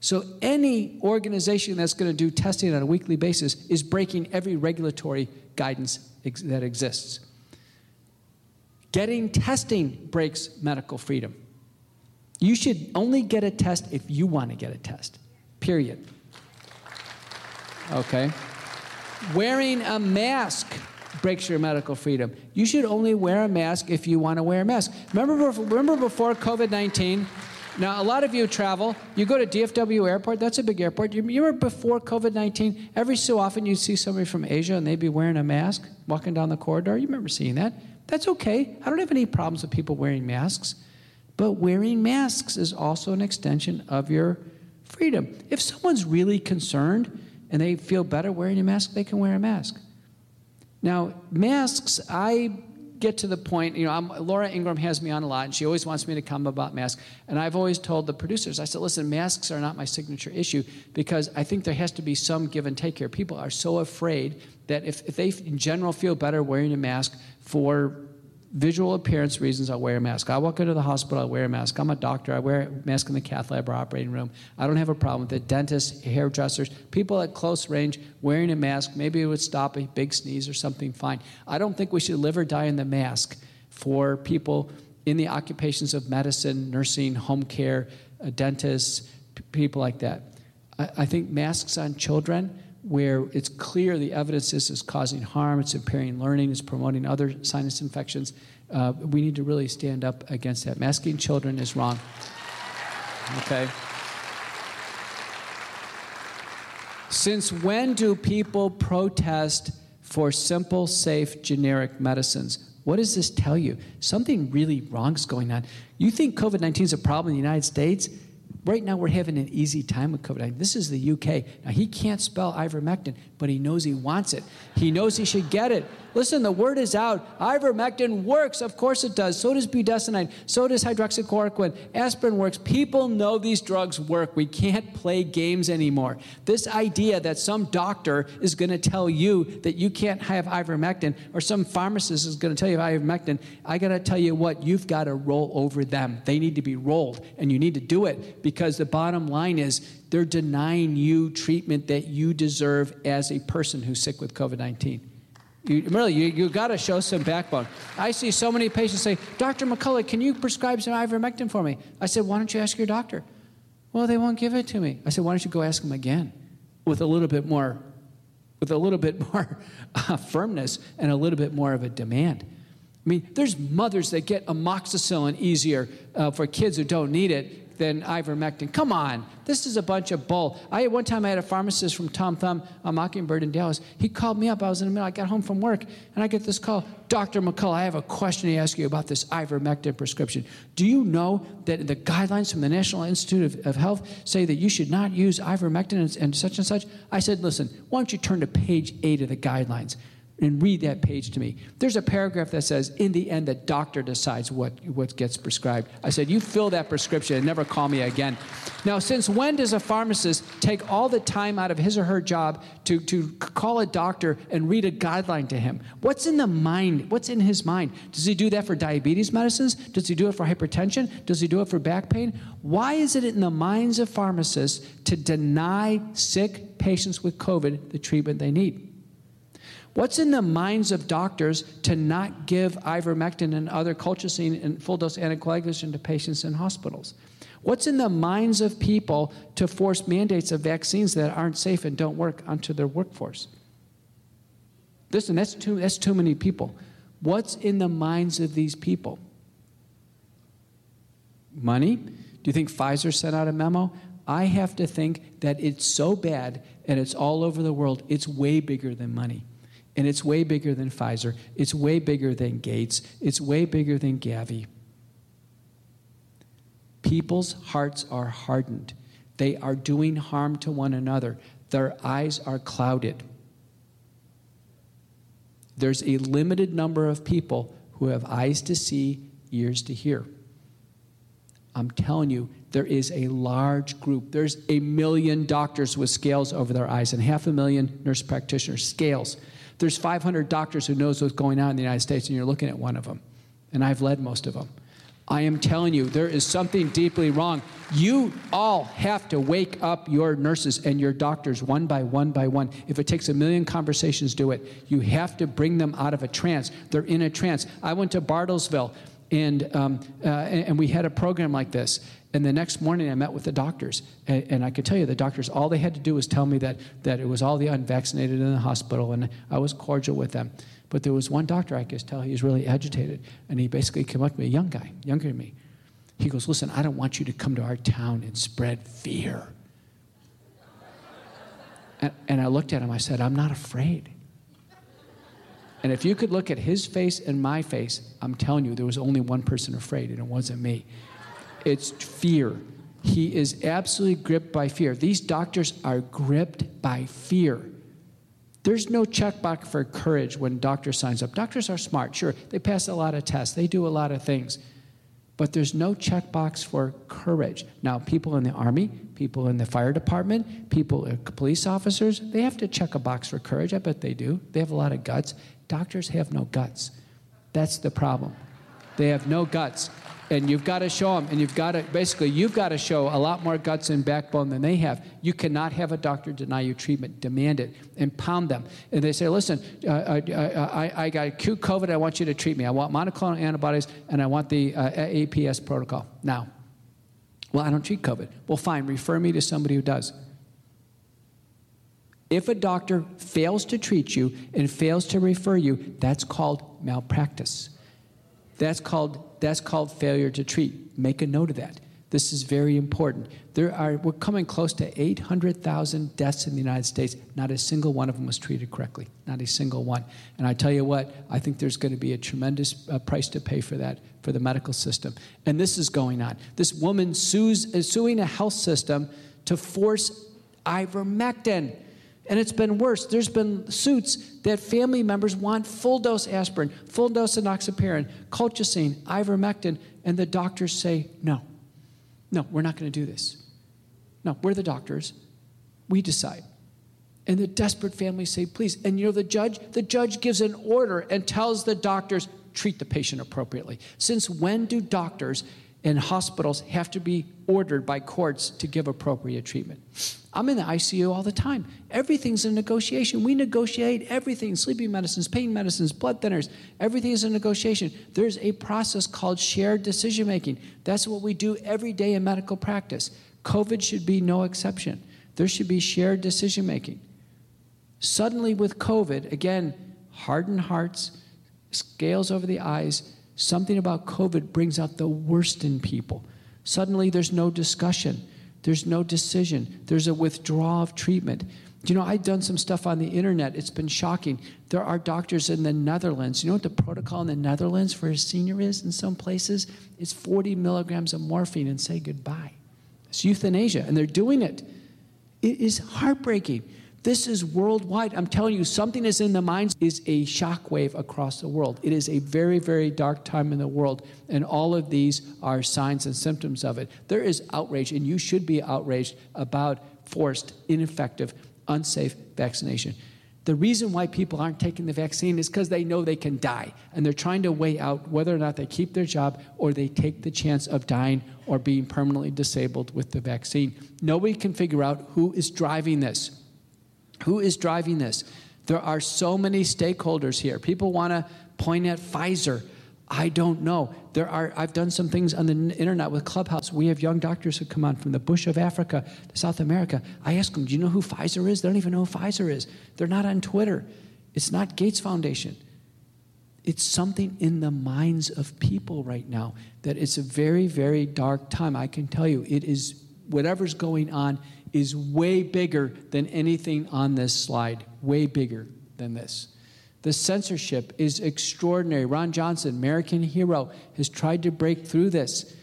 So any organization that's going to do testing on a weekly basis is breaking every regulatory guidance ex- that exists. Getting testing breaks medical freedom. You should only get a test if you want to get a test, period. Okay? Wearing a mask breaks your medical freedom. You should only wear a mask if you want to wear a mask. Remember, remember before COVID 19? Now, a lot of you travel. You go to DFW Airport, that's a big airport. You remember before COVID 19, every so often you'd see somebody from Asia and they'd be wearing a mask walking down the corridor. You remember seeing that? That's okay. I don't have any problems with people wearing masks. But wearing masks is also an extension of your freedom. If someone's really concerned, and they feel better wearing a mask, they can wear a mask. Now, masks, I get to the point, you know, I'm, Laura Ingraham has me on a lot, and she always wants me to come about masks. And I've always told the producers, I said, listen, masks are not my signature issue because I think there has to be some give and take here. People are so afraid that if, if they, in general, feel better wearing a mask for visual appearance reasons, I'll wear a mask. I walk into the hospital, I wear a mask. I'm a doctor, I wear a mask in the cath lab or operating room. I don't have a problem with it. Dentists, hairdressers, people at close range wearing a mask, maybe it would stop a big sneeze or something, fine. I don't think we should live or die in the mask for people in the occupations of medicine, nursing, home care, uh, dentists, p- people like that. I, I think masks on children where it's clear the evidence is is causing harm, it's impairing learning, it's promoting other sinus infections, uh, we need to really stand up against that. Masking children is wrong. Okay? Since when do people protest for simple, safe, generic medicines? What does this tell you? Something really wrong is going on. You think COVID 19 is a problem in the United States? Right now, we're having an easy time with COVID 19. This is the UK. Now, he can't spell ivermectin, but he knows he wants it. He knows he should get it. Listen, the word is out. Ivermectin works. Of course it does. So does budesonide. So does hydroxychloroquine. Aspirin works. People know these drugs work. We can't play games anymore. This idea that some doctor is going to tell you that you can't have ivermectin or some pharmacist is going to tell you ivermectin, I got to tell you what, you've got to roll over them. They need to be rolled, and you need to do it because the bottom line is they're denying you treatment that you deserve as a person who's sick with COVID 19. You, really, you, you got to show some backbone. I see so many patients say, Dr. McCullough, can you prescribe some ivermectin for me? I said, why don't you ask your doctor? Well, they won't give it to me. I said, why don't you go ask them again with a little bit more, with a little bit more uh, firmness and a little bit more of a demand. I mean, there's mothers that get amoxicillin easier uh, for kids who don't need it than ivermectin. Come on, this is a bunch of bull. I one time I had a pharmacist from Tom Thumb, a Mockingbird in Dallas. He called me up. I was in the middle. I got home from work, and I get this call. Dr. McCullough, I have a question to ask you about this ivermectin prescription. Do you know that the guidelines from the National Institute of, of Health say that you should not use ivermectin and, and such and such? I said, listen, why don't you turn to page eight of the guidelines? And read that page to me. There's a paragraph that says, in the end, the doctor decides what, what gets prescribed. I said, you fill that prescription and never call me again. Now, since when does a pharmacist take all the time out of his or her job to, to call a doctor and read a guideline to him? What's in the mind? What's in his mind? Does he do that for diabetes medicines? Does he do it for hypertension? Does he do it for back pain? Why is it in the minds of pharmacists to deny sick patients with COVID the treatment they need? What's in the minds of doctors to not give ivermectin and other colchicine and full dose anticoagulation to patients in hospitals? What's in the minds of people to force mandates of vaccines that aren't safe and don't work onto their workforce? Listen, that's too, that's too many people. What's in the minds of these people? Money? Do you think Pfizer sent out a memo? I have to think that it's so bad and it's all over the world, it's way bigger than money. And it's way bigger than Pfizer. It's way bigger than Gates. It's way bigger than Gavi. People's hearts are hardened. They are doing harm to one another. Their eyes are clouded. There's a limited number of people who have eyes to see, ears to hear. I'm telling you, there is a large group. There's a million doctors with scales over their eyes and half a million nurse practitioners, scales. There's 500 doctors who knows what's going on in the United States, and you're looking at one of them. And I've led most of them. I am telling you, there is something deeply wrong. You all have to wake up your nurses and your doctors one by one by one. If it takes a million conversations, do it. You have to bring them out of a trance. They're in a trance. I went to Bartlesville, and, um, uh, and we had a program like this. And the next morning, I met with the doctors. And, and, I could tell you, the doctors, all they had to do was tell me that, that it was all the unvaccinated in the hospital, and I was cordial with them. But there was one doctor I could tell he was really agitated. And he basically came up to me, a young guy, younger than me. He goes, Listen, I don't want you to come to our town and spread fear. And, and I looked at him, I said, I'm not afraid. And if you could look at his face and my face, I'm telling you, there was only one person afraid, and it wasn't me. It's fear. He is absolutely gripped by fear. These doctors are gripped by fear. There's no checkbox for courage when doctor signs up. Doctors are smart, sure. They pass a lot of tests, they do a lot of things. But there's no checkbox for courage. Now, people in the Army, people in the fire department, people, uh, police officers, they have to check a box for courage. I bet they do. They have a lot of guts. Doctors have no guts. That's the problem. They have no guts. And you've got to show them and you've got to basically you've got to show a lot more guts and backbone than they have. You cannot have a doctor deny you treatment. Demand it. And pound them. And they say listen uh, I, uh, uh, I, I, got acute covid. I want you to treat me. I want monoclonal antibodies and i want the uh, aps protocol. Now well i don't treat covid. Well fine. Refer me to somebody who does if a doctor fails to treat you and fails to refer you that's called malpractice that's called that's called failure to treat. Make a note of that. This is very important. There are, we're coming close to 800,000 deaths in the United States. Not a single one of them was treated correctly. Not a single one. And I tell you what, I think there's going to be a tremendous uh, price to pay for that for the medical system. And this is going on. This woman sues, is suing a health system to force ivermectin. And it's been worse. There's been suits that family members want full dose aspirin, full dose enoxaparin, colchicine, ivermectin, and the doctors say, no, no, we're not going to do this. No, we're the doctors. We decide. And the desperate families say, please. And you know, the judge, the judge gives an order and tells the doctors, treat the patient appropriately. Since when do doctors and hospitals have to be ordered by courts to give appropriate treatment. I'm in the ICU all the time. Everything's a negotiation. We negotiate everything sleeping medicines, pain medicines, blood thinners. Everything is a negotiation. There's a process called shared decision making. That's what we do every day in medical practice. COVID should be no exception. There should be shared decision making. Suddenly, with COVID, again, hardened hearts, scales over the eyes, Something about COVID brings out the worst in people. Suddenly, there's no discussion, there's no decision, there's a withdrawal of treatment. You know, I've done some stuff on the internet. It's been shocking. There are doctors in the Netherlands. You know what the protocol in the Netherlands for a senior is in some places? It's 40 milligrams of morphine and say goodbye. It's euthanasia, and they're doing it. It is heartbreaking. This is worldwide. I'm telling you, something is in the minds is a shockwave across the world. It is a very, very dark time in the world, and all of these are signs and symptoms of it. There is outrage, and you should be outraged about forced, ineffective, unsafe vaccination. The reason why people aren't taking the vaccine is because they know they can die, and they're trying to weigh out whether or not they keep their job or they take the chance of dying or being permanently disabled with the vaccine. Nobody can figure out who is driving this. Who is driving this? There are so many stakeholders here. People want to point at Pfizer. I don't know. There are I've done some things on the internet with Clubhouse. We have young doctors who come on from the bush of Africa to South America. I ask them, "Do you know who Pfizer is?" They don't even know who Pfizer is. They're not on Twitter. It's not Gates Foundation. It's something in the minds of people right now that it's a very very dark time. I can tell you it is whatever's going on is way bigger than anything on this slide, way bigger than this. The censorship is extraordinary. Ron Johnson, American hero, has tried to break through this.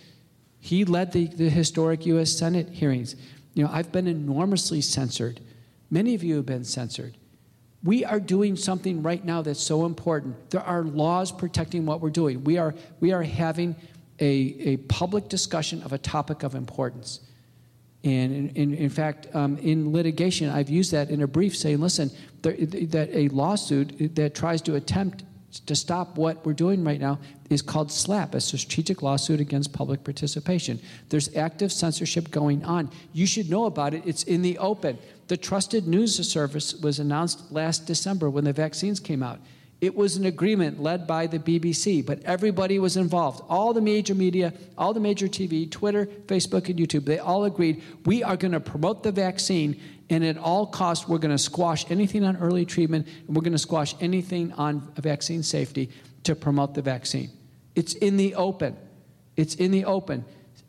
He led the, the historic U.S. Senate hearings. You know, I've been enormously censored. Many of you have been censored. We are doing something right now that's so important. There are laws protecting what we're doing. We are, we are having a, a public discussion of a topic of importance. And in, in, in fact, um, in litigation, I've used that in a brief saying, listen, that a lawsuit that tries to attempt to stop what we're doing right now is called SLAPP, a strategic lawsuit against public participation. There's active censorship going on. You should know about it. It's in the open. The Trusted News Service was announced last December when the vaccines came out. It was an agreement led by the BBC, but everybody was involved. All the major media, all the major TV, Twitter, Facebook, and YouTube, they all agreed we are going to promote the vaccine, and at all costs, we're going to squash anything on early treatment, and we're going to squash anything on vaccine safety to promote the vaccine. It's in the open. It's in the open.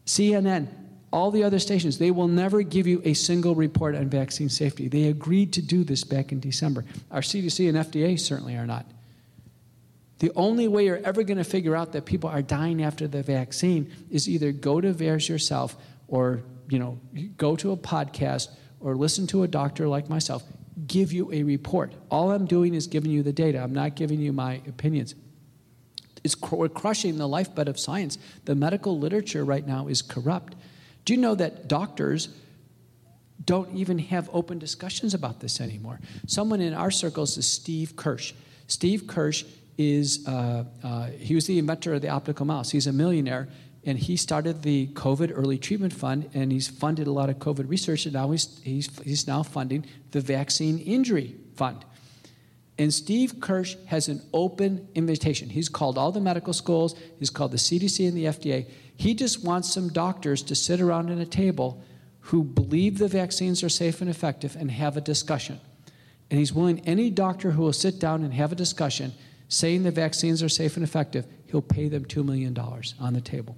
CNN, all the other stations, they will never give you a single report on vaccine safety. They agreed to do this back in December. Our CDC and FDA certainly are not. The only way you're ever going to figure out that people are dying after the vaccine is either go to VAERS yourself or, you know, go to a podcast or listen to a doctor like myself. give you a report. All I'm doing is giving you the data. I'm not giving you my opinions. It's, we're crushing the lifeblood of science. The medical literature right now is corrupt. Do you know that doctors don't even have open discussions about this anymore? Someone in our circles is Steve Kirsch. Steve Kirsch is, uh, uh, he was the inventor of the optical mouse. He's a millionaire, and he started the COVID Early Treatment Fund, and he's funded a lot of COVID research, and now he's, he's, he's now funding the Vaccine Injury Fund. And Steve Kirsch has an open invitation. He's called all the medical schools, he's called the CDC and the FDA. He just wants some doctors to sit around at a table who believe the vaccines are safe and effective and have a discussion. And he's willing, any doctor who will sit down and have a discussion saying the vaccines are safe and effective, he'll pay them $2 million on the table.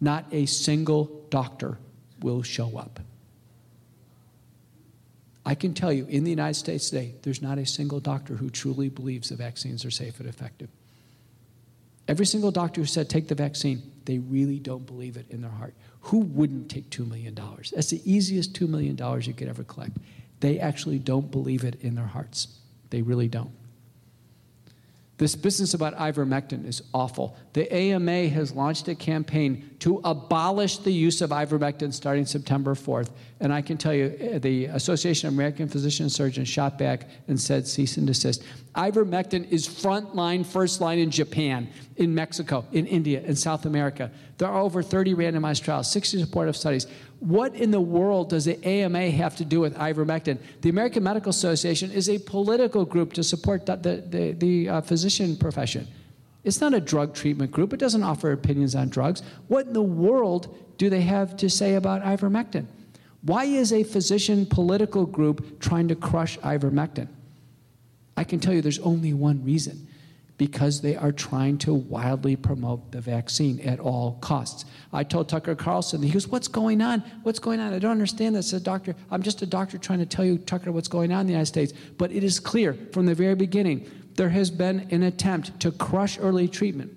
Not a single doctor will show up. I can tell you, in the United States today, there's not a single doctor who truly believes the vaccines are safe and effective. Every single doctor who said take the vaccine, they really don't believe it in their heart. Who wouldn't take $2 million? That's the easiest $2 million you could ever collect. They actually don't believe it in their hearts. They really don't. This business about ivermectin is awful. The AMA has launched a campaign to abolish the use of ivermectin starting September 4th. And I can tell you, eh, the Association of American Physician Surgeons shot back and said cease and desist. Ivermectin is front line, first line in Japan, in Mexico, in India, in South America. There are over 30 randomized trials, 60 supportive studies. What in the world does the AMA have to do with ivermectin? The American Medical Association is a political group to support the, the, the, the uh, physician profession. It's not a drug treatment group. It doesn't offer opinions on drugs. What in the world do they have to say about ivermectin? Why is a physician political group trying to crush ivermectin? I can tell you there's only one reason because they are trying to wildly promote the vaccine at all costs. I told Tucker Carlson, he goes, What's going on? What's going on? I don't understand this. Doctor, I'm just a doctor trying to tell you, Tucker, what's going on in the United States. But it is clear from the very beginning there has been an attempt to crush early treatment,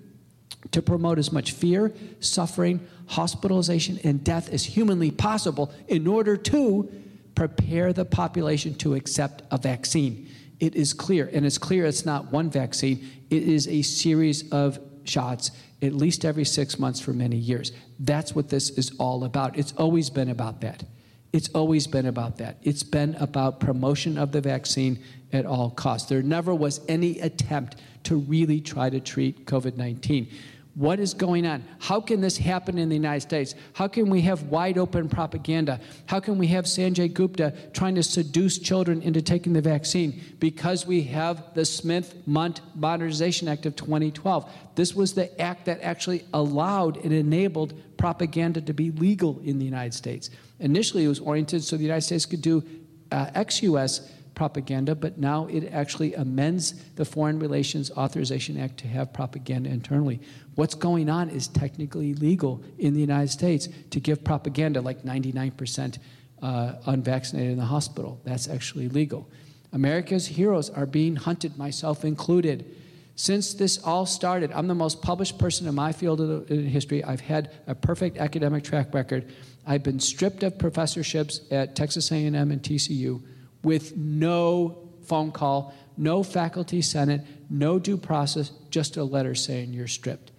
to promote as much fear, suffering, hospitalization, and death as humanly possible in order to prepare the population to accept a vaccine. It is clear, and it's clear it's not one vaccine, it is a series of shots at least every six months for many years. That's what this is all about. It's always been about that. It's always been about that. It's been about promotion of the vaccine at all costs. There never was any attempt to really try to treat COVID 19. What is going on? How can this happen in the United States? How can we have wide open propaganda? How can we have Sanjay Gupta trying to seduce children into taking the vaccine? Because we have the Smith Mundt Modernization Act of 2012. This was the act that actually allowed and enabled propaganda to be legal in the United States. Initially, it was oriented so the United States could do uh, ex US propaganda, but now it actually amends the Foreign Relations Authorization Act to have propaganda internally. What's going on is technically legal in the United States to give propaganda like 99% uh, unvaccinated in the hospital. That's actually legal. America's heroes are being hunted, myself included. Since this all started, I'm the most published person in my field of history. I've had a perfect academic track record. I've been stripped of professorships at Texas A&M and TCU with no phone call, no faculty senate, no due process, just a letter saying you're stripped.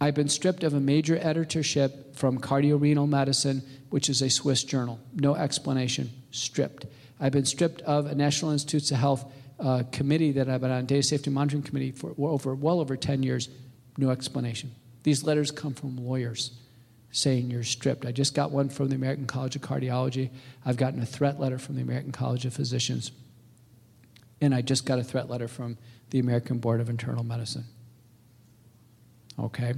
I've been stripped of a major editorship from Cardiorenal Medicine, which is a Swiss journal. No explanation, stripped. I've been stripped of a National Institutes of Health uh, committee that I've been on, Data Safety Monitoring Committee, for over, well over 10 years. No explanation. These letters come from lawyers saying you're stripped. I just got one from the American College of Cardiology. I've gotten a threat letter from the American College of Physicians. And I just got a threat letter from the American Board of Internal Medicine. Okay?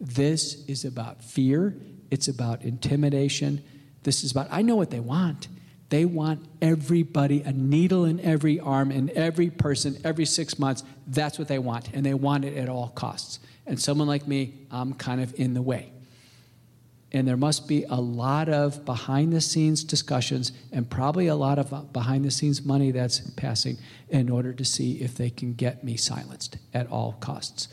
This is about fear, it's about intimidation. This is about, I know what they want. They want everybody, a needle in every arm, in every person, every six months. That's what they want. And they want it at all costs. And someone like me, I'm kind of in the way. And there must be a lot of behind the scenes discussions and probably a lot of behind the scenes money that's passing in order to see if they can get me silenced at all costs.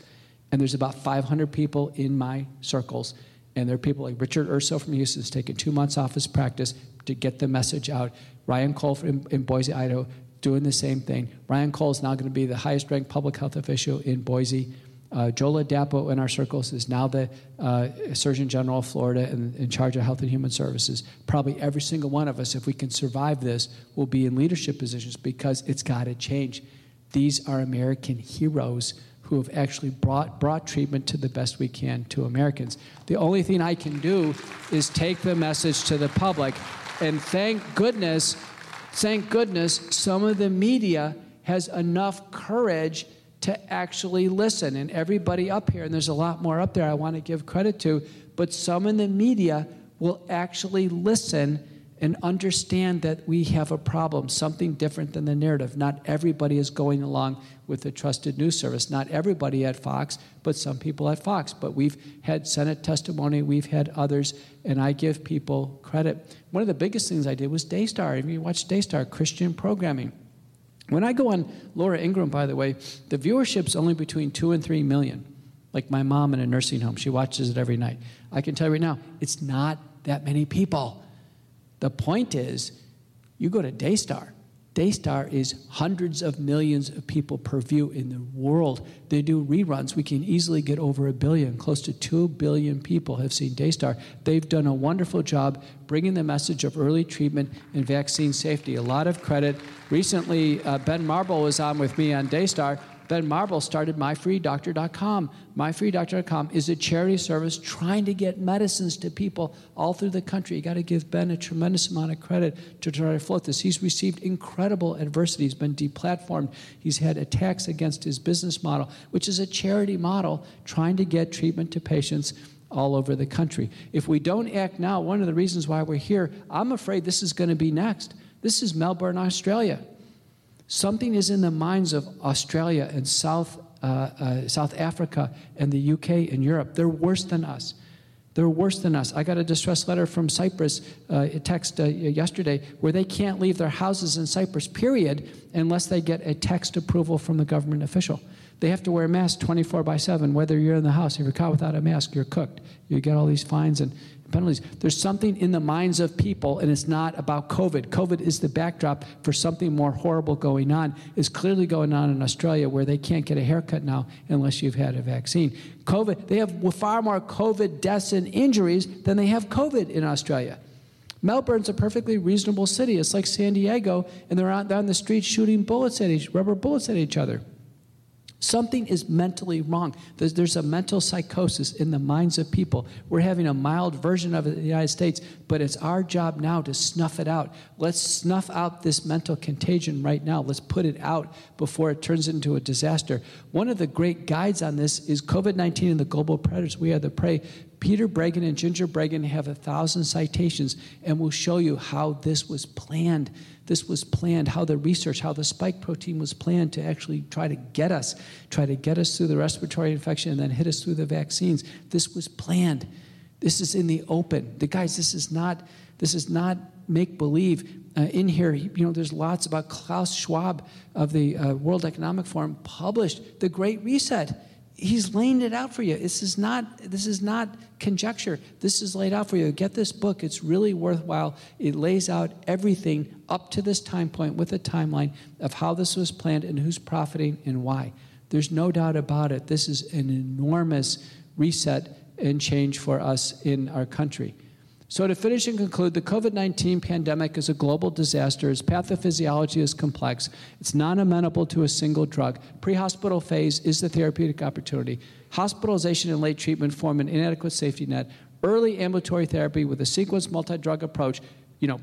And there's about 500 people in my circles. And there are people like Richard Urso from Houston who's taken two months off his practice to get the message out. Ryan Cole in, in Boise, Idaho, doing the same thing. Ryan Cole is now going to be the highest ranked public health official in Boise. Uh, Joe Ladapo in our circles is now the uh, Surgeon General of Florida and in charge of Health and Human Services. Probably every single one of us, if we can survive this, will be in leadership positions because it's got to change. These are American heroes who have actually brought, brought treatment to the best we can to Americans. The only thing I can do is take the message to the public. And thank goodness, thank goodness, some of the media has enough courage to actually listen. And everybody up here, and there's a lot more up there I want to give credit to, but some in the media will actually listen and understand that we have a problem, something different than the narrative. Not everybody is going along with the trusted news service. Not everybody at Fox, but some people at Fox. But we've had Senate testimony, we've had others, and I give people credit. One of the biggest things I did was Daystar. If you watch Daystar, Christian programming. When I go on Laura Ingraham, by the way, the viewership's only between two and three million. Like my mom in a nursing home, she watches it every night. I can tell you right now, it's not that many people. The point is, you go to Daystar. Daystar is hundreds of millions of people per view in the world. They do reruns. We can easily get over a billion. Close to 2 billion people have seen Daystar. They've done a wonderful job bringing the message of early treatment and vaccine safety. A lot of credit. Recently, uh, Ben Marble was on with me on Daystar Ben Marble started myfreedoctor.com. Myfreedoctor.com is a charity service trying to get medicines to people all through the country. You got to give Ben a tremendous amount of credit to try to float this. He's received incredible adversity. He's been deplatformed. He's had attacks against his business model, which is a charity model trying to get treatment to patients all over the country. If we don't act now, one of the reasons why we're here, I'm afraid this is going to be next. This is Melbourne, Australia. Something is in the minds of Australia and South, uh, uh, South Africa and the UK and Europe. They're worse than us. They're worse than us. I got a distress letter from Cyprus, uh, text uh, yesterday, where they can't leave their houses in Cyprus, period, unless they get a text approval from the government official. They have to wear a mask 24 by 7, whether you're in the house. If you're caught without a mask, you're cooked. You get all these fines and penalties. There's something in the minds of people, and it's not about COVID. COVID is the backdrop for something more horrible going on. It's clearly going on in Australia where they can't get a haircut now unless you've had a vaccine. COVID, they have far more COVID deaths and injuries than they have COVID in Australia. Melbourne's a perfectly reasonable city. It's like San Diego, and they're out down the street shooting bullets at each, rubber bullets at each other. Something is mentally wrong. There's, there's, a mental psychosis in the minds of people. We're having a mild version of it in the United States, but it's our job now to snuff it out. Let's snuff out this mental contagion right now. Let's put it out before it turns into a disaster. One of the great guides on this is COVID 19 and the global predators. We are the prey. Peter Breggin and Ginger Breggin have a thousand citations, and will show you how this was planned this was planned, how the research, how the spike protein was planned to actually try to get us, try to get us through the respiratory infection and then hit us through the vaccines. This was planned. This is in the open. The guys, this is not, this is not make believe. Uh, in here, you know, there's lots about Klaus Schwab of the uh, World Economic Forum published the Great Reset he's laying it out for you. This is not this is not conjecture. This is laid out for you. Get this book. It's really worthwhile. It lays out everything up to this time point with a timeline of how this was planned and who's profiting and why. There's no doubt about it. This is an enormous reset and change for us in our country. So, to finish and conclude, the COVID 19 pandemic is a global disaster. Its pathophysiology is complex. It's non amenable to a single drug. Pre hospital phase is the therapeutic opportunity. Hospitalization and late treatment form an inadequate safety net. Early ambulatory therapy with a sequenced multi drug approach, you know,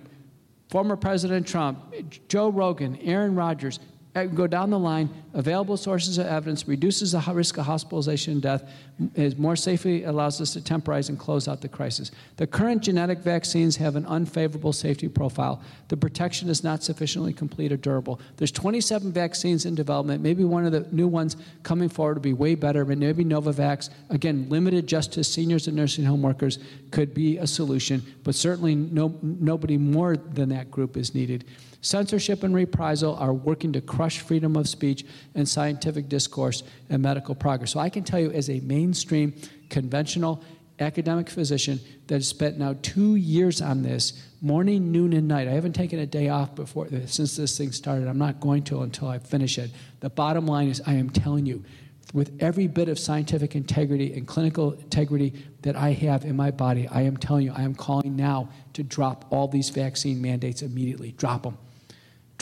former President Trump, Joe Rogan, Aaron Rodgers, Uh, go down the line, available sources of evidence reduces the risk of hospitalization and death, is more safely allows us to temporize and close out the crisis. The current genetic vaccines have an unfavorable safety profile. The protection is not sufficiently complete or durable. There's 27 vaccines in development. Maybe one of the new ones coming forward will be way better, but maybe Novavax, again, limited just to seniors and nursing home workers, could be a solution, but certainly no, nobody more than that group is needed. Censorship and reprisal are working to crush freedom of speech and scientific discourse and medical progress. So I can tell you, as a mainstream, conventional, academic physician that has spent now two years on this, morning, noon, and night. I haven't taken a day off before uh, since this thing started. I'm not going to until I finish it. The bottom line is, I am telling you, with every bit of scientific integrity and clinical integrity that I have in my body, I am telling you, I am calling now to drop all these vaccine mandates immediately. Drop them.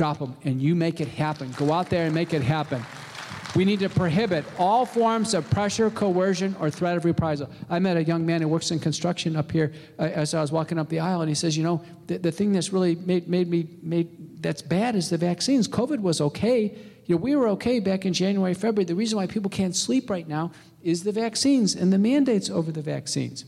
Drop them. And you make it happen. Go out there and make it happen. We need to prohibit all forms of pressure, coercion, or threat of reprisal. I met a young man who works in construction up here uh, as I was walking up the aisle, and he says, You know, the, the thing that's really made, made me, made, that's bad is the vaccines. COVID was okay. You know, we were okay back in January, February. The reason why people can't sleep right now is the vaccines and the mandates over the vaccines.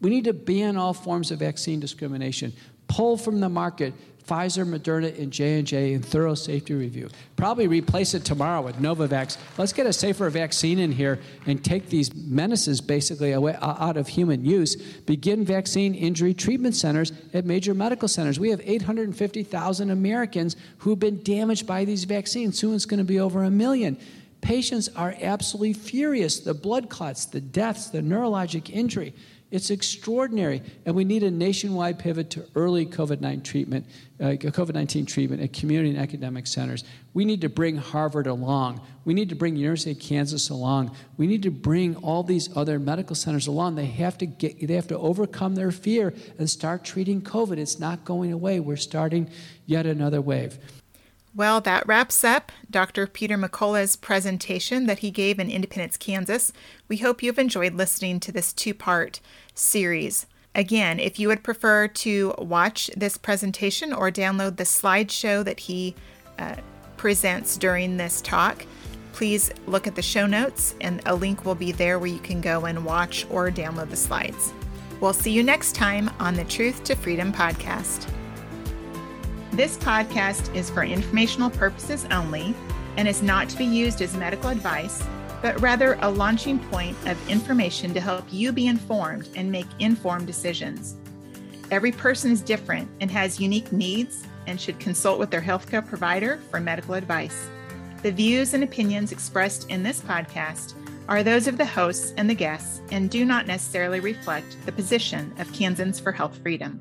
We need to ban all forms of vaccine discrimination, pull from the market Pfizer, Moderna, and J&J in thorough safety review. Probably replace it tomorrow with Novavax. Let's get a safer vaccine in here and take these menaces basically away, out of human use. Begin vaccine injury treatment centers at major medical centers. We have 850,000 Americans who've been damaged by these vaccines. Soon it's going to be over a million. Patients are absolutely furious. The blood clots, the deaths, the neurologic injury. It's extraordinary, and we need a nationwide pivot to early COVID-19 treatment, uh, COVID-19 treatment at community and academic centers. We need to bring Harvard along. We need to bring University of Kansas along. We need to bring all these other medical centers along. They have to get, they have to overcome their fear and start treating COVID. It's not going away. We're starting yet another wave. Well, that wraps up Dr. Peter McCullough's presentation that he gave in Independence, Kansas. We hope you've enjoyed listening to this two part series. Again, if you would prefer to watch this presentation or download the slideshow that he uh, presents during this talk, please look at the show notes and a link will be there where you can go and watch or download the slides. We'll see you next time on the Truth to Freedom podcast. This podcast is for informational purposes only and is not to be used as medical advice, but rather a launching point of information to help you be informed and make informed decisions. Every person is different and has unique needs and should consult with their healthcare provider for medical advice. The views and opinions expressed in this podcast are those of the hosts and the guests and do not necessarily reflect the position of Kansans for Health Freedom.